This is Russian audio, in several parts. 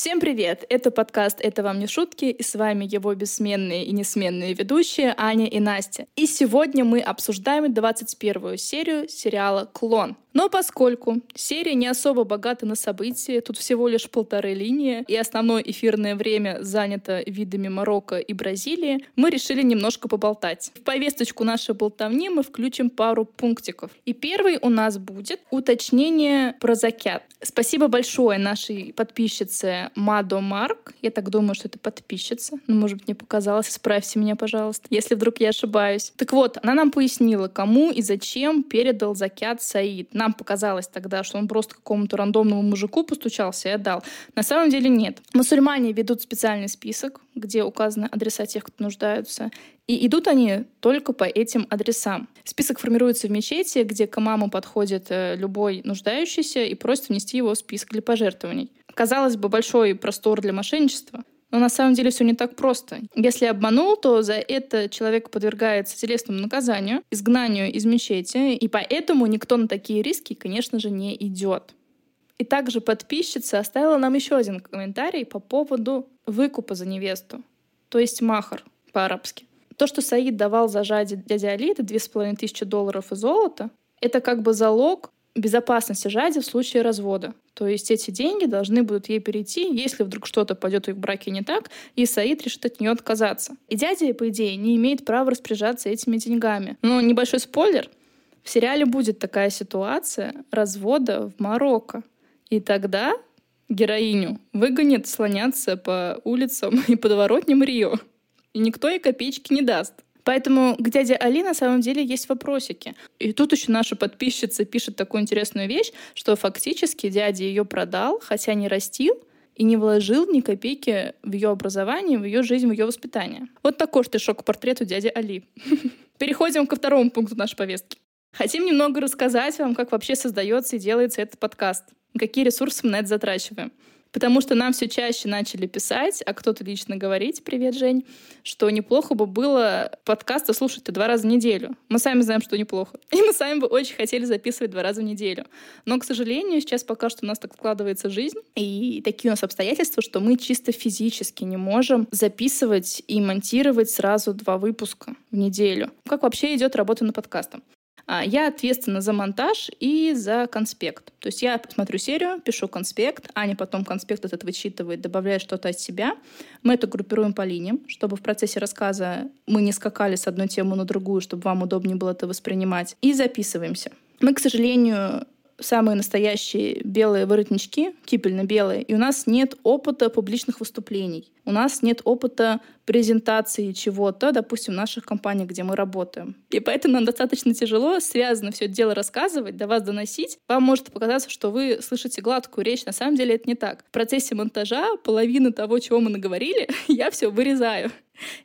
Всем привет! Это подкаст «Это вам не шутки» и с вами его бессменные и несменные ведущие Аня и Настя. И сегодня мы обсуждаем 21-ю серию сериала «Клон». Но поскольку серия не особо богата на события, тут всего лишь полторы линии, и основное эфирное время занято видами Марокко и Бразилии, мы решили немножко поболтать. В повесточку нашей болтовни мы включим пару пунктиков. И первый у нас будет уточнение про закят. Спасибо большое нашей подписчице Мадо Марк. Я так думаю, что это подписчица. Ну, может быть, мне показалось. Исправьте меня, пожалуйста, если вдруг я ошибаюсь. Так вот, она нам пояснила, кому и зачем передал закят Саид нам показалось тогда, что он просто какому-то рандомному мужику постучался и отдал. На самом деле нет. Мусульмане ведут специальный список, где указаны адреса тех, кто нуждаются. И идут они только по этим адресам. Список формируется в мечети, где к имаму подходит э, любой нуждающийся и просит внести его в список для пожертвований. Казалось бы, большой простор для мошенничества. Но на самом деле все не так просто. Если обманул, то за это человек подвергается телесному наказанию, изгнанию из мечети, и поэтому никто на такие риски, конечно же, не идет. И также подписчица оставила нам еще один комментарий по поводу выкупа за невесту, то есть махар по-арабски. То, что Саид давал за жади дяде Али, это две с половиной тысячи долларов и золота, это как бы залог безопасности Жади в случае развода. То есть эти деньги должны будут ей перейти, если вдруг что-то пойдет в их браке не так, и Саид решит от нее отказаться. И дядя, по идее, не имеет права распоряжаться этими деньгами. Но небольшой спойлер. В сериале будет такая ситуация развода в Марокко. И тогда героиню выгонят слоняться по улицам и подворотням Рио. И никто ей копеечки не даст. Поэтому к дяде Али на самом деле есть вопросики. И тут еще наша подписчица пишет такую интересную вещь, что фактически дядя ее продал, хотя не растил, и не вложил ни копейки в ее образование, в ее жизнь, в ее воспитание. Вот такой ты шок-портрет у дяди Али. Переходим ко второму пункту нашей повестки. Хотим немного рассказать вам, как вообще создается и делается этот подкаст. Какие ресурсы мы на это затрачиваем. Потому что нам все чаще начали писать, а кто-то лично говорить, привет, Жень, что неплохо бы было подкасты слушать два раза в неделю. Мы сами знаем, что неплохо. И мы сами бы очень хотели записывать два раза в неделю. Но, к сожалению, сейчас пока что у нас так складывается жизнь, и такие у нас обстоятельства, что мы чисто физически не можем записывать и монтировать сразу два выпуска в неделю. Как вообще идет работа над подкастом? А, я ответственна за монтаж и за конспект. То есть я смотрю серию, пишу конспект, Аня потом конспект этот вычитывает, добавляет что-то от себя. Мы это группируем по линиям, чтобы в процессе рассказа мы не скакали с одной темы на другую, чтобы вам удобнее было это воспринимать. И записываемся. Мы, к сожалению, самые настоящие белые воротнички, кипельно белые, и у нас нет опыта публичных выступлений. У нас нет опыта презентации чего-то, допустим, в наших компаниях, где мы работаем. И поэтому нам достаточно тяжело связано все это дело рассказывать, до вас доносить. Вам может показаться, что вы слышите гладкую речь. На самом деле это не так. В процессе монтажа половину того, чего мы наговорили, я все вырезаю.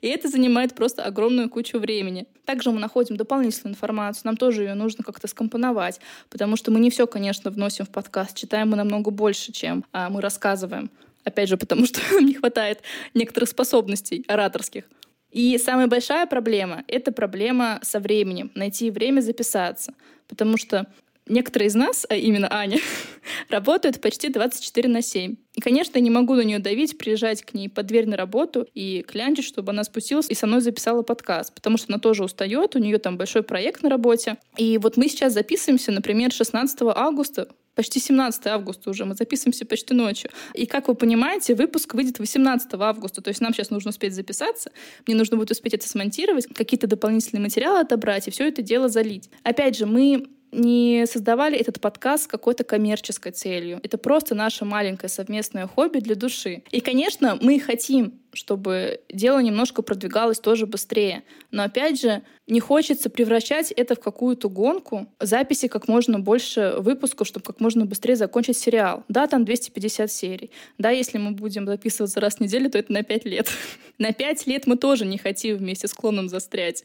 И это занимает просто огромную кучу времени. Также мы находим дополнительную информацию, нам тоже ее нужно как-то скомпоновать, потому что мы не все, конечно, вносим в подкаст, читаем мы намного больше, чем а, мы рассказываем. Опять же, потому что не хватает некоторых способностей ораторских. И самая большая проблема — это проблема со временем, найти время записаться. Потому что некоторые из нас, а именно Аня, работают почти 24 на 7. И, конечно, я не могу на нее давить, приезжать к ней под дверь на работу и клянчить, чтобы она спустилась и со мной записала подкаст, потому что она тоже устает, у нее там большой проект на работе. И вот мы сейчас записываемся, например, 16 августа, почти 17 августа уже, мы записываемся почти ночью. И, как вы понимаете, выпуск выйдет 18 августа, то есть нам сейчас нужно успеть записаться, мне нужно будет успеть это смонтировать, какие-то дополнительные материалы отобрать и все это дело залить. Опять же, мы не создавали этот подкаст с какой-то коммерческой целью. Это просто наше маленькое совместное хобби для души. И, конечно, мы хотим, чтобы дело немножко продвигалось тоже быстрее. Но, опять же, не хочется превращать это в какую-то гонку, записи как можно больше выпусков, чтобы как можно быстрее закончить сериал. Да, там 250 серий. Да, если мы будем записываться раз в неделю, то это на 5 лет. На 5 лет мы тоже не хотим вместе с клоном застрять.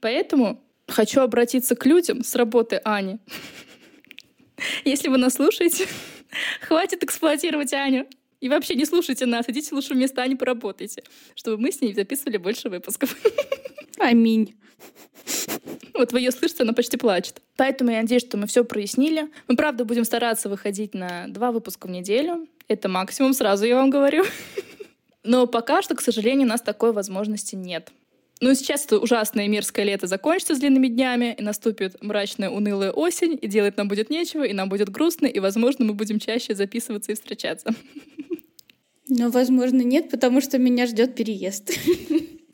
Поэтому Хочу обратиться к людям с работы Ани. Если вы нас слушаете, хватит эксплуатировать Аню. И вообще не слушайте нас, идите лучше вместо Ани поработайте, чтобы мы с ней записывали больше выпусков. Аминь. Вот вы ее слышите, она почти плачет. Поэтому я надеюсь, что мы все прояснили. Мы, правда, будем стараться выходить на два выпуска в неделю. Это максимум, сразу я вам говорю. Но пока что, к сожалению, у нас такой возможности нет. Ну, сейчас это ужасное мерзкое лето закончится с длинными днями, и наступит мрачная, унылая осень, и делать нам будет нечего, и нам будет грустно, и, возможно, мы будем чаще записываться и встречаться. Но, возможно, нет, потому что меня ждет переезд.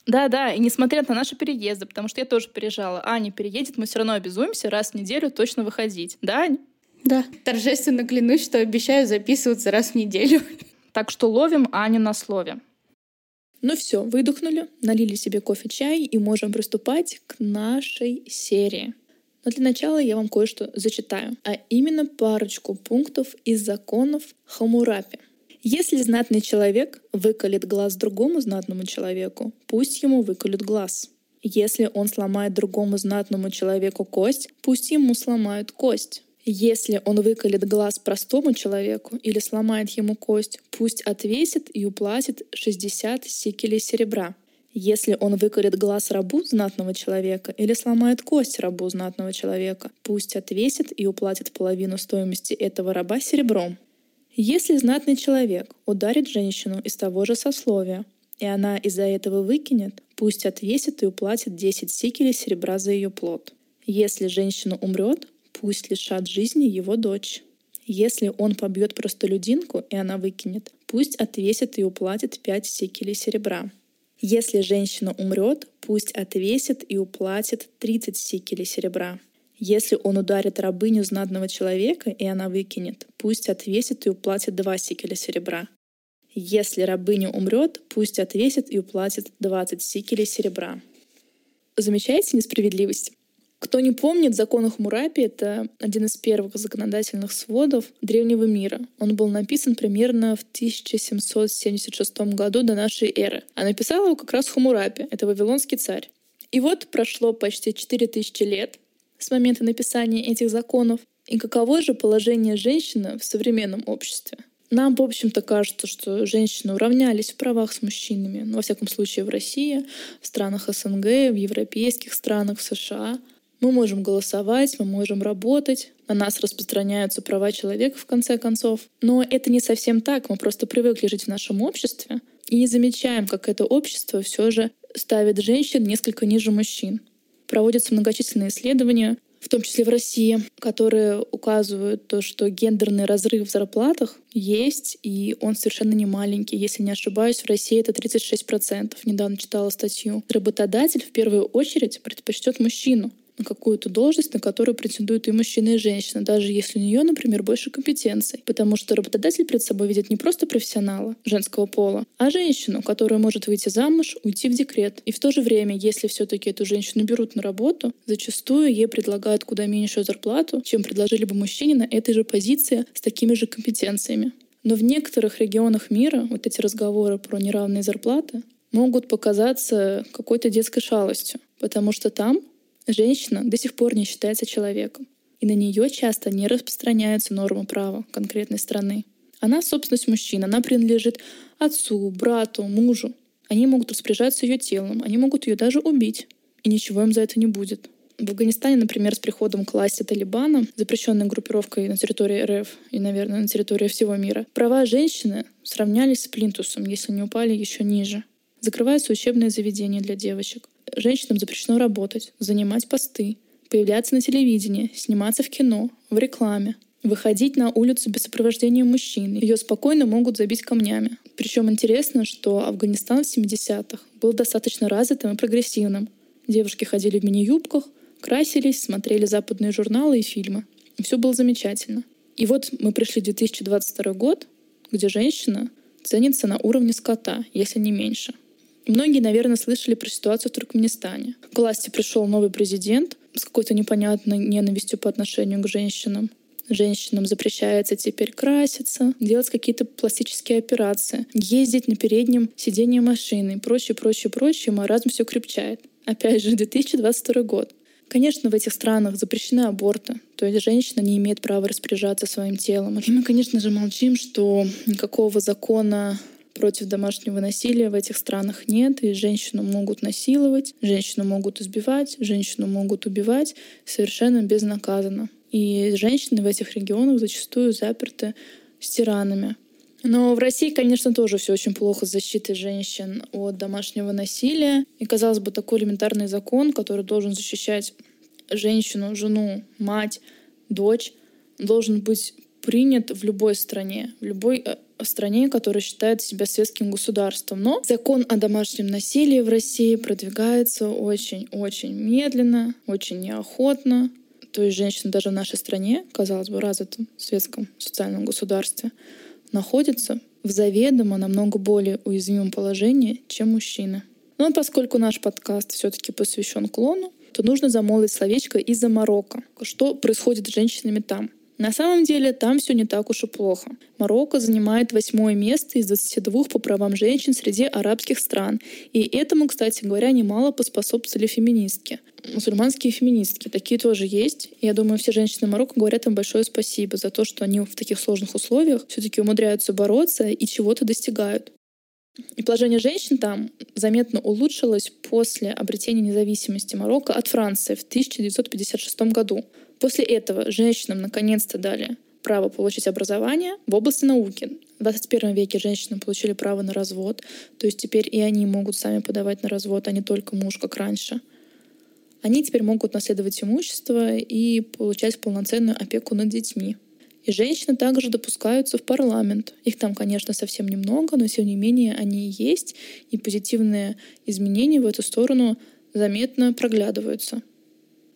Да-да, и несмотря на наши переезды, потому что я тоже переезжала, Аня переедет, мы все равно обязуемся раз в неделю точно выходить. Да, Ань? Да, торжественно клянусь, что обещаю записываться раз в неделю. Так что ловим Аню на слове. Ну все, выдохнули, налили себе кофе-чай и можем приступать к нашей серии. Но для начала я вам кое-что зачитаю, а именно парочку пунктов из законов Хамурапи. Если знатный человек выколет глаз другому знатному человеку, пусть ему выколют глаз. Если он сломает другому знатному человеку кость, пусть ему сломают кость. Если он выколет глаз простому человеку или сломает ему кость, пусть отвесит и уплатит 60 сикелей серебра. Если он выколет глаз рабу знатного человека или сломает кость рабу знатного человека, пусть отвесит и уплатит половину стоимости этого раба серебром. Если знатный человек ударит женщину из того же сословия, и она из-за этого выкинет, пусть отвесит и уплатит 10 сикелей серебра за ее плод. Если женщина умрет, пусть лишат жизни его дочь. Если он побьет простолюдинку, и она выкинет, пусть отвесит и уплатит 5 секелей серебра. Если женщина умрет, пусть отвесит и уплатит 30 секелей серебра. Если он ударит рабыню знатного человека, и она выкинет, пусть отвесит и уплатит 2 секеля серебра. Если рабыня умрет, пусть отвесит и уплатит 20 секелей серебра. Замечаете несправедливость? Кто не помнит, закон Хамурапи — это один из первых законодательных сводов древнего мира. Он был написан примерно в 1776 году до нашей эры. А написал его как раз Хамурапи, это вавилонский царь. И вот прошло почти 4000 лет с момента написания этих законов. И каково же положение женщины в современном обществе? Нам, в общем-то, кажется, что женщины уравнялись в правах с мужчинами. Ну, во всяком случае, в России, в странах СНГ, в европейских странах, в США — мы можем голосовать, мы можем работать, на нас распространяются права человека в конце концов. Но это не совсем так, мы просто привыкли жить в нашем обществе и не замечаем, как это общество все же ставит женщин несколько ниже мужчин. Проводятся многочисленные исследования, в том числе в России, которые указывают то, что гендерный разрыв в зарплатах есть, и он совершенно не маленький. Если не ошибаюсь, в России это 36%. Недавно читала статью. Работодатель в первую очередь предпочтет мужчину, на какую-то должность, на которую претендуют и мужчина, и женщина, даже если у нее, например, больше компетенций. Потому что работодатель перед собой видит не просто профессионала женского пола, а женщину, которая может выйти замуж, уйти в декрет. И в то же время, если все-таки эту женщину берут на работу, зачастую ей предлагают куда меньшую зарплату, чем предложили бы мужчине на этой же позиции с такими же компетенциями. Но в некоторых регионах мира вот эти разговоры про неравные зарплаты могут показаться какой-то детской шалостью, потому что там Женщина до сих пор не считается человеком, и на нее часто не распространяются нормы права конкретной страны. Она — собственность мужчин, она принадлежит отцу, брату, мужу. Они могут распоряжаться ее телом, они могут ее даже убить, и ничего им за это не будет. В Афганистане, например, с приходом к власти Талибана, запрещенной группировкой на территории РФ и, наверное, на территории всего мира, права женщины сравнялись с плинтусом, если не упали еще ниже. Закрываются учебные заведения для девочек. Женщинам запрещено работать, занимать посты, появляться на телевидении, сниматься в кино, в рекламе, выходить на улицу без сопровождения мужчин. Ее спокойно могут забить камнями. Причем интересно, что Афганистан в 70-х был достаточно развитым и прогрессивным. Девушки ходили в мини-юбках, красились, смотрели западные журналы и фильмы. Все было замечательно. И вот мы пришли в 2022 год, где женщина ценится на уровне скота, если не меньше — Многие, наверное, слышали про ситуацию в Туркменистане. К власти пришел новый президент с какой-то непонятной ненавистью по отношению к женщинам. Женщинам запрещается теперь краситься, делать какие-то пластические операции, ездить на переднем сиденье машины и прочее, прочее, прочее. Маразм все крепчает. Опять же, 2022 год. Конечно, в этих странах запрещены аборты, то есть женщина не имеет права распоряжаться своим телом. И мы, конечно же, молчим, что никакого закона против домашнего насилия в этих странах нет, и женщину могут насиловать, женщину могут избивать, женщину могут убивать совершенно безнаказанно. И женщины в этих регионах зачастую заперты с тиранами. Но в России, конечно, тоже все очень плохо с защитой женщин от домашнего насилия. И, казалось бы, такой элементарный закон, который должен защищать женщину, жену, мать, дочь, должен быть принят в любой стране, в любой э, стране, которая считает себя светским государством. Но закон о домашнем насилии в России продвигается очень-очень медленно, очень неохотно. То есть женщины даже в нашей стране, казалось бы, развитом светском социальном государстве, находятся в заведомо намного более уязвимом положении, чем мужчины. Но поскольку наш подкаст все-таки посвящен клону, то нужно замолвить словечко из-за Марокко. Что происходит с женщинами там? На самом деле там все не так уж и плохо. Марокко занимает восьмое место из 22 по правам женщин среди арабских стран. И этому, кстати говоря, немало поспособствовали феминистки. Мусульманские феминистки. Такие тоже есть. Я думаю, все женщины Марокко говорят им большое спасибо за то, что они в таких сложных условиях все-таки умудряются бороться и чего-то достигают. И положение женщин там заметно улучшилось после обретения независимости Марокко от Франции в 1956 году. После этого женщинам наконец-то дали право получить образование в области науки. В 21 веке женщины получили право на развод, то есть теперь и они могут сами подавать на развод, а не только муж, как раньше. Они теперь могут наследовать имущество и получать полноценную опеку над детьми. И женщины также допускаются в парламент. Их там, конечно, совсем немного, но тем не менее они есть, и позитивные изменения в эту сторону заметно проглядываются.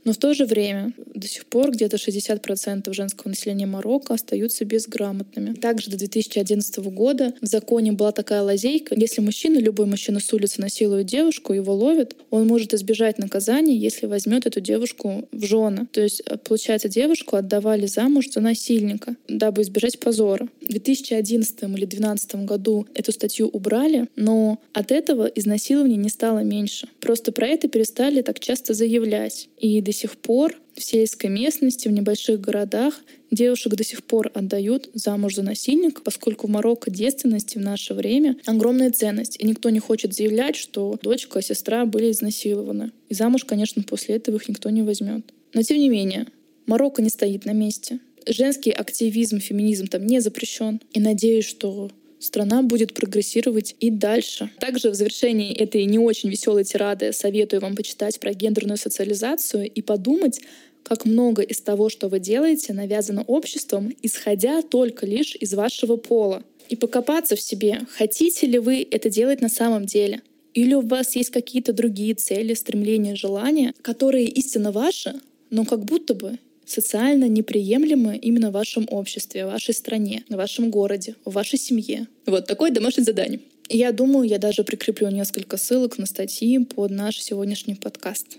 Но в то же время до сих пор где-то 60% женского населения Марокко остаются безграмотными. Также до 2011 года в законе была такая лазейка. Если мужчина, любой мужчина с улицы насилует девушку, его ловят, он может избежать наказания, если возьмет эту девушку в жены. То есть, э, получается, девушку отдавали замуж за насильника, дабы избежать позора. В 2011 или 2012 году эту статью убрали, но от этого изнасилования не стало меньше. Просто про это перестали так часто заявлять. И до сих пор в сельской местности, в небольших городах девушек до сих пор отдают замуж за насильника, поскольку в Марокко девственности в наше время огромная ценность. И никто не хочет заявлять, что дочка, сестра были изнасилованы. И замуж, конечно, после этого их никто не возьмет. Но тем не менее, Марокко не стоит на месте. Женский активизм, феминизм там не запрещен. И надеюсь, что страна будет прогрессировать и дальше. Также в завершении этой не очень веселой тирады советую вам почитать про гендерную социализацию и подумать, как много из того, что вы делаете, навязано обществом, исходя только лишь из вашего пола. И покопаться в себе, хотите ли вы это делать на самом деле. Или у вас есть какие-то другие цели, стремления, желания, которые истинно ваши, но как будто бы социально неприемлемы именно в вашем обществе, в вашей стране, в вашем городе, в вашей семье. Вот такое домашнее задание. Я думаю, я даже прикреплю несколько ссылок на статьи под наш сегодняшний подкаст.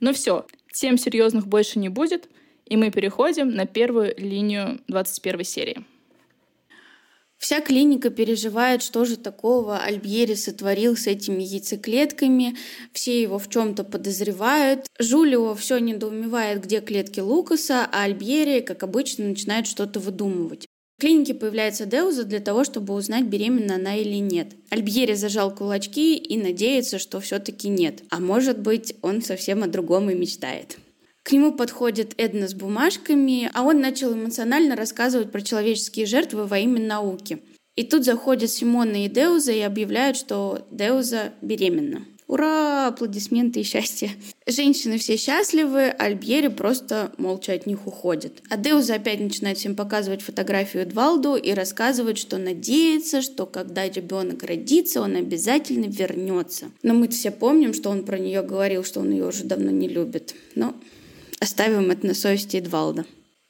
Ну все, тем серьезных больше не будет, и мы переходим на первую линию 21 серии. Вся клиника переживает, что же такого Альбьери сотворил с этими яйцеклетками. Все его в чем-то подозревают. Жулио все недоумевает, где клетки Лукаса, а Альбьери, как обычно, начинает что-то выдумывать. В клинике появляется Деуза для того, чтобы узнать, беременна она или нет. Альбьери зажал кулачки и надеется, что все-таки нет. А может быть, он совсем о другом и мечтает. К нему подходит Эдна с бумажками, а он начал эмоционально рассказывать про человеческие жертвы во имя науки. И тут заходят Симона и Деуза и объявляют, что Деуза беременна. Ура! Аплодисменты и счастье. Женщины все счастливы, Альбьери просто молча от них уходит. А Деуза опять начинает всем показывать фотографию Эдвалду и рассказывать, что надеется, что когда ребенок родится, он обязательно вернется. Но мы все помним, что он про нее говорил, что он ее уже давно не любит. Но Оставим это на совести Эдвалда.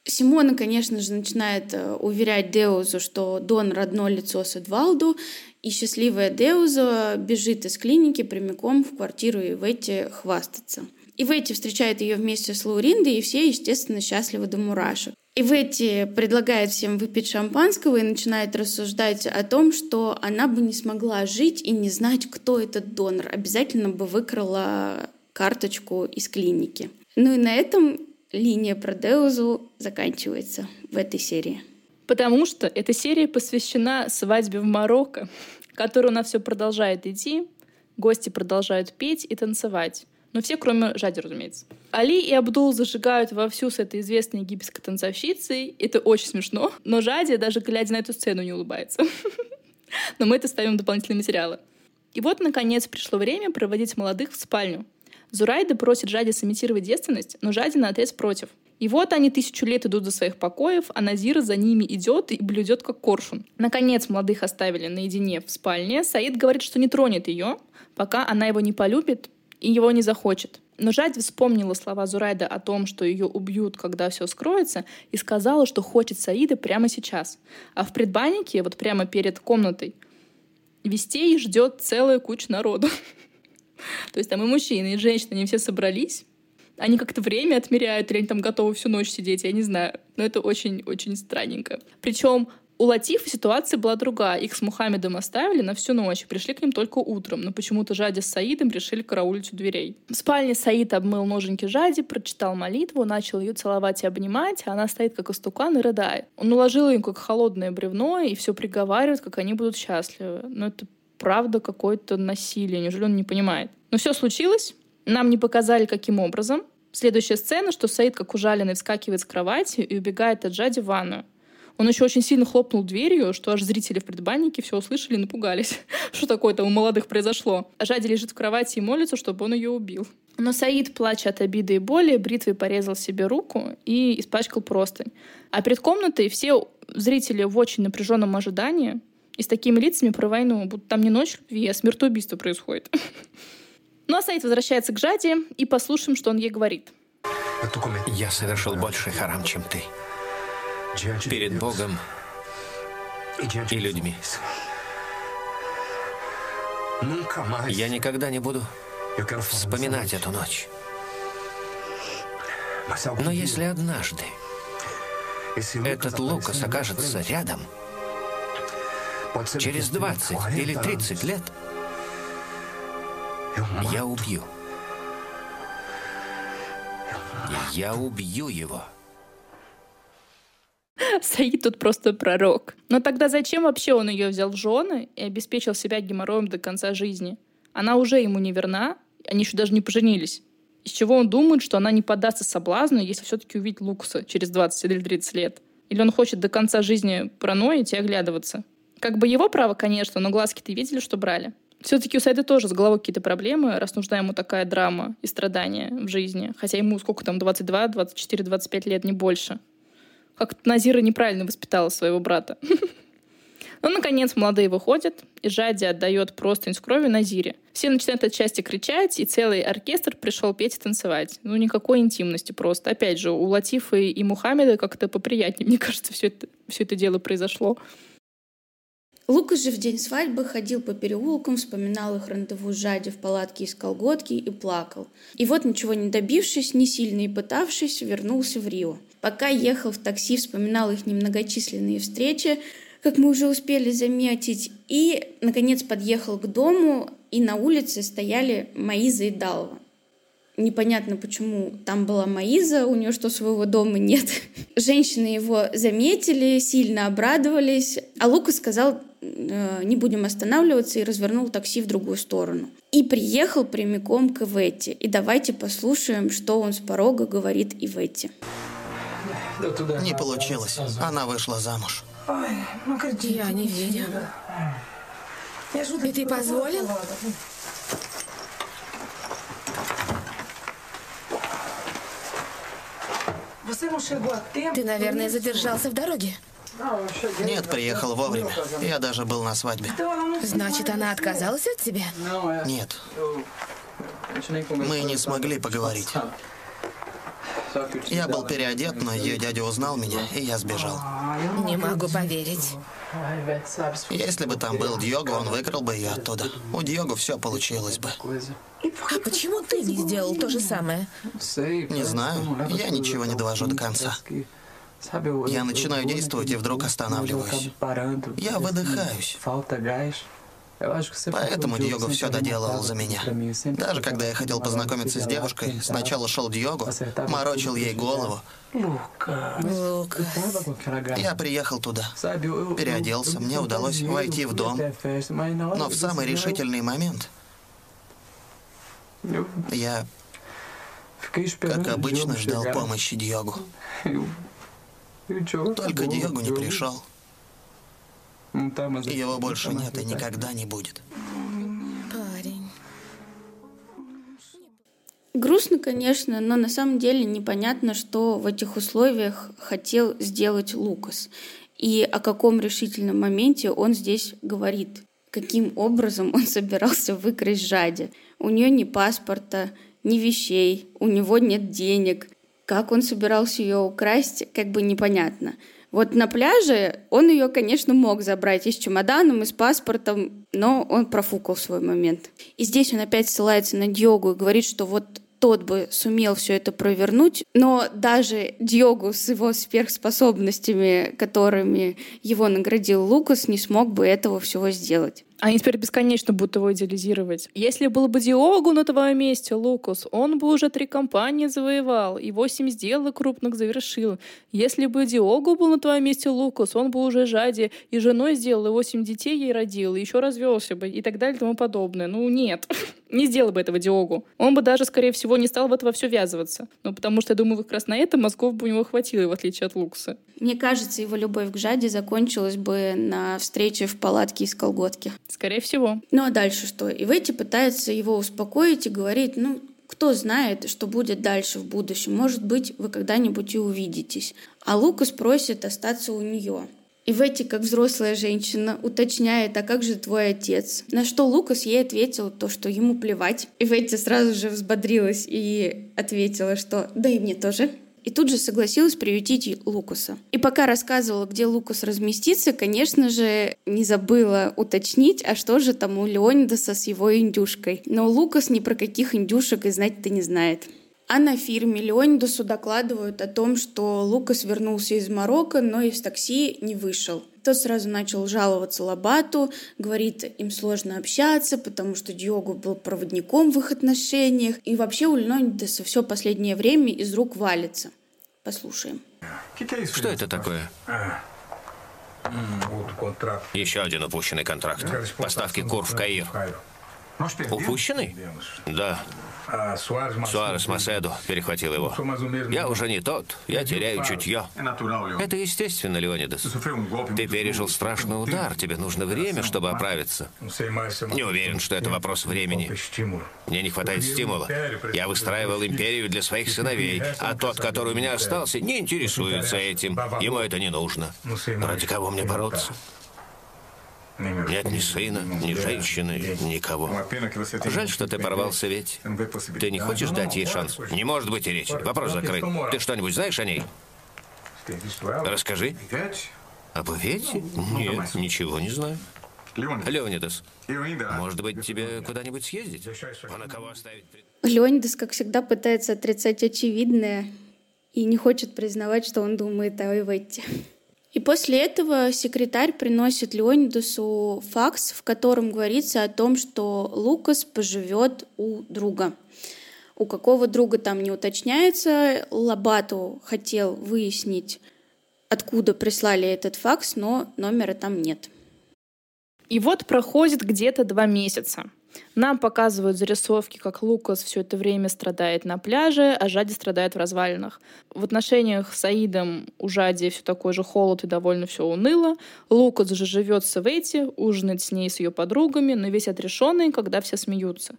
Симона, конечно же, начинает э, уверять Деузу, что Дон родное лицо с Эдвалду, и счастливая Деуза бежит из клиники прямиком в квартиру Иветти хвастаться. Иветти встречает ее вместе с Лауриндой, и все, естественно, счастливы до мурашек. Иветти предлагает всем выпить шампанского и начинает рассуждать о том, что она бы не смогла жить и не знать, кто этот донор. Обязательно бы выкрала карточку из клиники. Ну и на этом линия про Деузу заканчивается в этой серии. Потому что эта серия посвящена свадьбе в Марокко, которая у нас все продолжает идти, гости продолжают петь и танцевать. Но все, кроме Жади, разумеется. Али и Абдул зажигают вовсю с этой известной египетской танцовщицей. Это очень смешно. Но Жади, даже глядя на эту сцену, не улыбается. Но мы это ставим в дополнительные материалы. И вот, наконец, пришло время проводить молодых в спальню. Зурайда просит Жади сымитировать девственность, но Жади на отрез против. И вот они тысячу лет идут до своих покоев, а Назира за ними идет и блюдет как коршун. Наконец молодых оставили наедине в спальне. Саид говорит, что не тронет ее, пока она его не полюбит и его не захочет. Но Жади вспомнила слова Зурайда о том, что ее убьют, когда все скроется, и сказала, что хочет Саида прямо сейчас. А в предбаннике, вот прямо перед комнатой, вестей ждет целая куча народу. То есть там и мужчины, и женщины, они все собрались, они как-то время отмеряют, или они там готовы всю ночь сидеть, я не знаю. Но это очень-очень странненько. Причем у Латифа ситуация была другая. Их с Мухаммедом оставили на всю ночь, пришли к ним только утром, но почему-то Жади с Саидом решили караулить у дверей. В спальне Саид обмыл ноженьки Жади, прочитал молитву, начал ее целовать и обнимать, а она стоит как истукан и рыдает. Он уложил им как холодное бревно и все приговаривает, как они будут счастливы. Но это правда какое-то насилие, неужели он не понимает? Но все случилось, нам не показали, каким образом. Следующая сцена, что Саид, как ужаленный, вскакивает с кровати и убегает от Джади в ванную. Он еще очень сильно хлопнул дверью, что аж зрители в предбаннике все услышали и напугались. что такое-то у молодых произошло. А Жади лежит в кровати и молится, чтобы он ее убил. Но Саид, плача от обиды и боли, бритвой порезал себе руку и испачкал простынь. А перед комнатой все зрители в очень напряженном ожидании и с такими лицами про войну, будто там не ночь любви, а смертоубийство происходит. Ну а Саид возвращается к Жаде и послушаем, что он ей говорит. Я совершил больше харам, чем ты. Перед Богом и людьми. Я никогда не буду вспоминать эту ночь. Но если однажды этот Лукас окажется рядом, через 20 или 30 лет, я убью. Я убью его. Саид тут просто пророк. Но тогда зачем вообще он ее взял в жены и обеспечил себя геморроем до конца жизни? Она уже ему не верна, они еще даже не поженились. Из чего он думает, что она не поддастся соблазну, если все-таки увидит Лукаса через 20 или 30 лет? Или он хочет до конца жизни проноить и оглядываться? Как бы его право, конечно, но глазки-то видели, что брали. Все-таки у Сайда тоже с головой какие-то проблемы, раз нужна ему такая драма и страдания в жизни. Хотя ему сколько там, 22, 24, 25 лет, не больше. Как Назира неправильно воспитала своего брата. Ну, наконец, молодые выходят, и Жади отдает простынь с кровью Назире. Все начинают от счастья кричать, и целый оркестр пришел петь и танцевать. Ну, никакой интимности просто. Опять же, у Латифа и Мухаммеда как-то поприятнее, мне кажется, все это, все это дело произошло. Лукас же в день свадьбы ходил по переулкам, вспоминал их рандеву с Жади в палатке из колготки и плакал. И вот, ничего не добившись, не сильно и пытавшись, вернулся в Рио. Пока ехал в такси, вспоминал их немногочисленные встречи, как мы уже успели заметить, и, наконец, подъехал к дому, и на улице стояли Маиза и Далва. Непонятно, почему там была Маиза, у нее что, своего дома нет. Женщины его заметили, сильно обрадовались, а Лука сказал, не будем останавливаться, и развернул такси в другую сторону. И приехал прямиком к Иветте. И давайте послушаем, что он с порога говорит Иветте. Не получилось. Она вышла замуж. Я не верю. И ты позволил? Ты, наверное, задержался в дороге. Нет, приехал вовремя. Я даже был на свадьбе. Значит, она отказалась от тебя? Нет. Мы не смогли поговорить. Я был переодет, но ее дядя узнал меня, и я сбежал. Не могу поверить. Если бы там был Дьего, он выкрал бы ее оттуда. У Дьего все получилось бы. А почему ты не сделал то же самое? Не знаю. Я ничего не довожу до конца. Я начинаю действовать и вдруг останавливаюсь. Я выдыхаюсь. Поэтому Диого все доделал за меня. Даже когда я хотел познакомиться с девушкой, сначала шел Диого, морочил ей голову. Лука. Я приехал туда, переоделся, мне удалось войти в дом, но в самый решительный момент я Как обычно, ждал помощи Диогу. Только Диогу не пришел. Его больше нет и никогда не будет. Парень. Грустно, конечно, но на самом деле непонятно, что в этих условиях хотел сделать Лукас. И о каком решительном моменте он здесь говорит. Каким образом он собирался выкрасть Жади. У нее ни паспорта, ни вещей, у него нет денег. Как он собирался ее украсть, как бы непонятно. Вот на пляже он ее, конечно, мог забрать и с чемоданом, и с паспортом, но он профукал свой момент. И здесь он опять ссылается на Диогу и говорит, что вот тот бы сумел все это провернуть, но даже Диогу с его сверхспособностями, которыми его наградил Лукас, не смог бы этого всего сделать. Они теперь бесконечно будут его идеализировать. Если был бы Диогу на твоем месте, Лукас, он бы уже три компании завоевал и восемь сделок крупных завершил. Если бы Диогу был на твоем месте, Лукас, он бы уже Жади и женой сделал, и восемь детей ей родил, и еще развелся бы, и так далее и тому подобное. Ну, нет. не сделал бы этого Диогу. Он бы даже, скорее всего, не стал в это все ввязываться. Ну, потому что, я думаю, как раз на это мозгов бы у него хватило, в отличие от Лукса. Мне кажется, его любовь к Жаде закончилась бы на встрече в палатке из колготки. Скорее всего. Ну а дальше что? Ивети пытается его успокоить и говорит, ну, кто знает, что будет дальше в будущем. Может быть, вы когда-нибудь и увидитесь. А Лукас просит остаться у нее. И Ветти, как взрослая женщина, уточняет, а как же твой отец? На что Лукас ей ответил то, что ему плевать. И Ветти сразу же взбодрилась и ответила, что да и мне тоже. И тут же согласилась приютить Лукаса. И пока рассказывала, где Лукас разместится, конечно же, не забыла уточнить, а что же там у Леонидаса с его индюшкой. Но Лукас ни про каких индюшек и знать-то не знает. А на фирме Леонидасу докладывают о том, что Лукас вернулся из Марокко, но из такси не вышел. Тот сразу начал жаловаться Лабату, говорит, им сложно общаться, потому что Диогу был проводником в их отношениях. И вообще у Леонидаса все последнее время из рук валится. Послушаем. Что это такое? Еще один упущенный контракт. Поставки кур в Каир. Упущенный? Да. Суарес Маседо перехватил его. Я уже не тот, я теряю чутье. Это естественно, Леонидас. Ты пережил страшный удар, тебе нужно время, чтобы оправиться. Не уверен, что это вопрос времени. Мне не хватает стимула. Я выстраивал империю для своих сыновей, а тот, который у меня остался, не интересуется этим. Ему это не нужно. Ради кого мне бороться? Нет ни сына, ни женщины, никого. Жаль, что ты порвался ведь. Ты не хочешь дать ей шанс? Не может быть и речи. Вопрос закрыт. Ты что-нибудь знаешь о ней? Расскажи. Об Ивете? Нет, ничего не знаю. Леонидас, может быть, тебе куда-нибудь съездить? А на кого оставить? Леонидас, как всегда, пытается отрицать очевидное и не хочет признавать, что он думает о Иветте. И после этого секретарь приносит Леонидусу факс, в котором говорится о том, что Лукас поживет у друга. У какого друга там не уточняется. Лабату хотел выяснить, откуда прислали этот факс, но номера там нет. И вот проходит где-то два месяца. Нам показывают зарисовки, как Лукас все это время страдает на пляже, а Жади страдает в развалинах. В отношениях с Аидом у Жади все такой же холод и довольно все уныло. Лукас же живет в Савете, ужинает с ней, с ее подругами, но весь отрешенный, когда все смеются.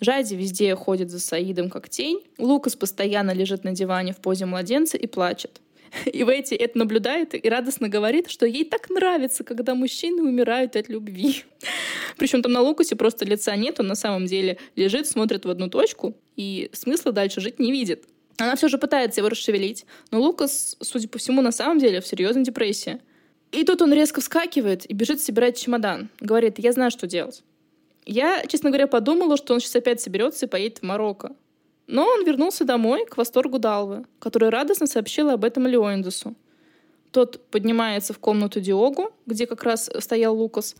Жади везде ходит за Саидом как тень. Лукас постоянно лежит на диване в позе младенца и плачет. И Вэти это наблюдает и радостно говорит, что ей так нравится, когда мужчины умирают от любви. Причем там на Лукасе просто лица нет, он на самом деле лежит, смотрит в одну точку и смысла дальше жить не видит. Она все же пытается его расшевелить, но Лукас, судя по всему, на самом деле в серьезной депрессии. И тут он резко вскакивает и бежит собирать чемодан. Говорит, я знаю, что делать. Я, честно говоря, подумала, что он сейчас опять соберется и поедет в Марокко. Но он вернулся домой к восторгу Далвы, которая радостно сообщила об этом Леондесу. Тот поднимается в комнату Диогу, где как раз стоял Лукас,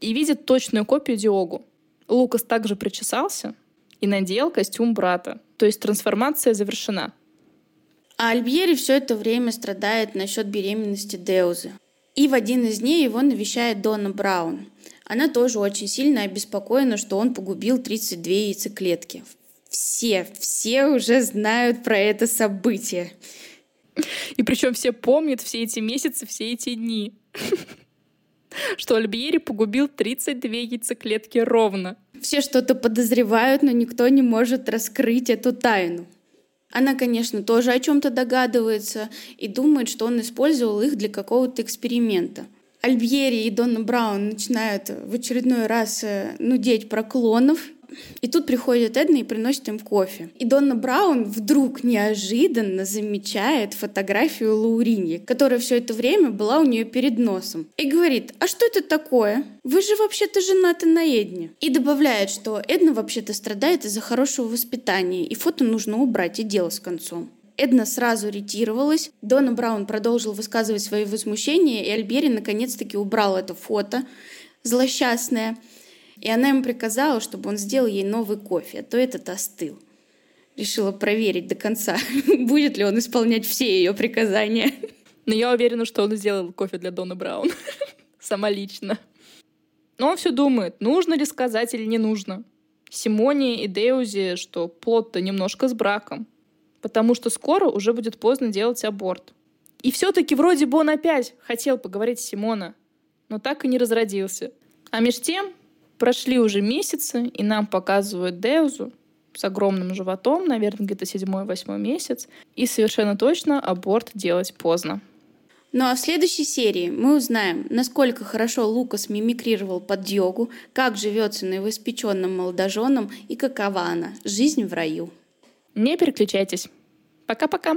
и видит точную копию Диогу. Лукас также причесался и надел костюм брата, то есть трансформация завершена. А Альбьери все это время страдает насчет беременности Деузы. И в один из дней его навещает Дона Браун. Она тоже очень сильно обеспокоена, что он погубил 32 яйцеклетки все, все уже знают про это событие. И причем все помнят все эти месяцы, все эти дни. Что Альбьери погубил 32 яйцеклетки ровно. Все что-то подозревают, но никто не может раскрыть эту тайну. Она, конечно, тоже о чем-то догадывается и думает, что он использовал их для какого-то эксперимента. Альбьери и Донна Браун начинают в очередной раз э, нудеть про клонов и тут приходит Эдна и приносит им кофе. И Донна Браун вдруг неожиданно замечает фотографию Лауриньи, которая все это время была у нее перед носом. И говорит, а что это такое? Вы же вообще-то женаты на Эдне. И добавляет, что Эдна вообще-то страдает из-за хорошего воспитания, и фото нужно убрать, и дело с концом. Эдна сразу ретировалась. Дона Браун продолжил высказывать свои возмущения, и Альбери наконец-таки убрал это фото злосчастное. И она ему приказала, чтобы он сделал ей новый кофе, а то этот остыл. Решила проверить до конца, будет ли он исполнять все ее приказания. Но я уверена, что он сделал кофе для Дона Браун. Сама лично. Но он все думает, нужно ли сказать или не нужно. Симоне и Деузе, что плод-то немножко с браком. Потому что скоро уже будет поздно делать аборт. И все-таки вроде бы он опять хотел поговорить с Симона, но так и не разродился. А меж тем Прошли уже месяцы, и нам показывают Деузу с огромным животом, наверное, где-то седьмой-восьмой месяц, и совершенно точно аборт делать поздно. Ну а в следующей серии мы узнаем, насколько хорошо Лукас мимикрировал под йогу, как живется новоиспеченным молодоженам и какова она – жизнь в раю. Не переключайтесь. Пока-пока.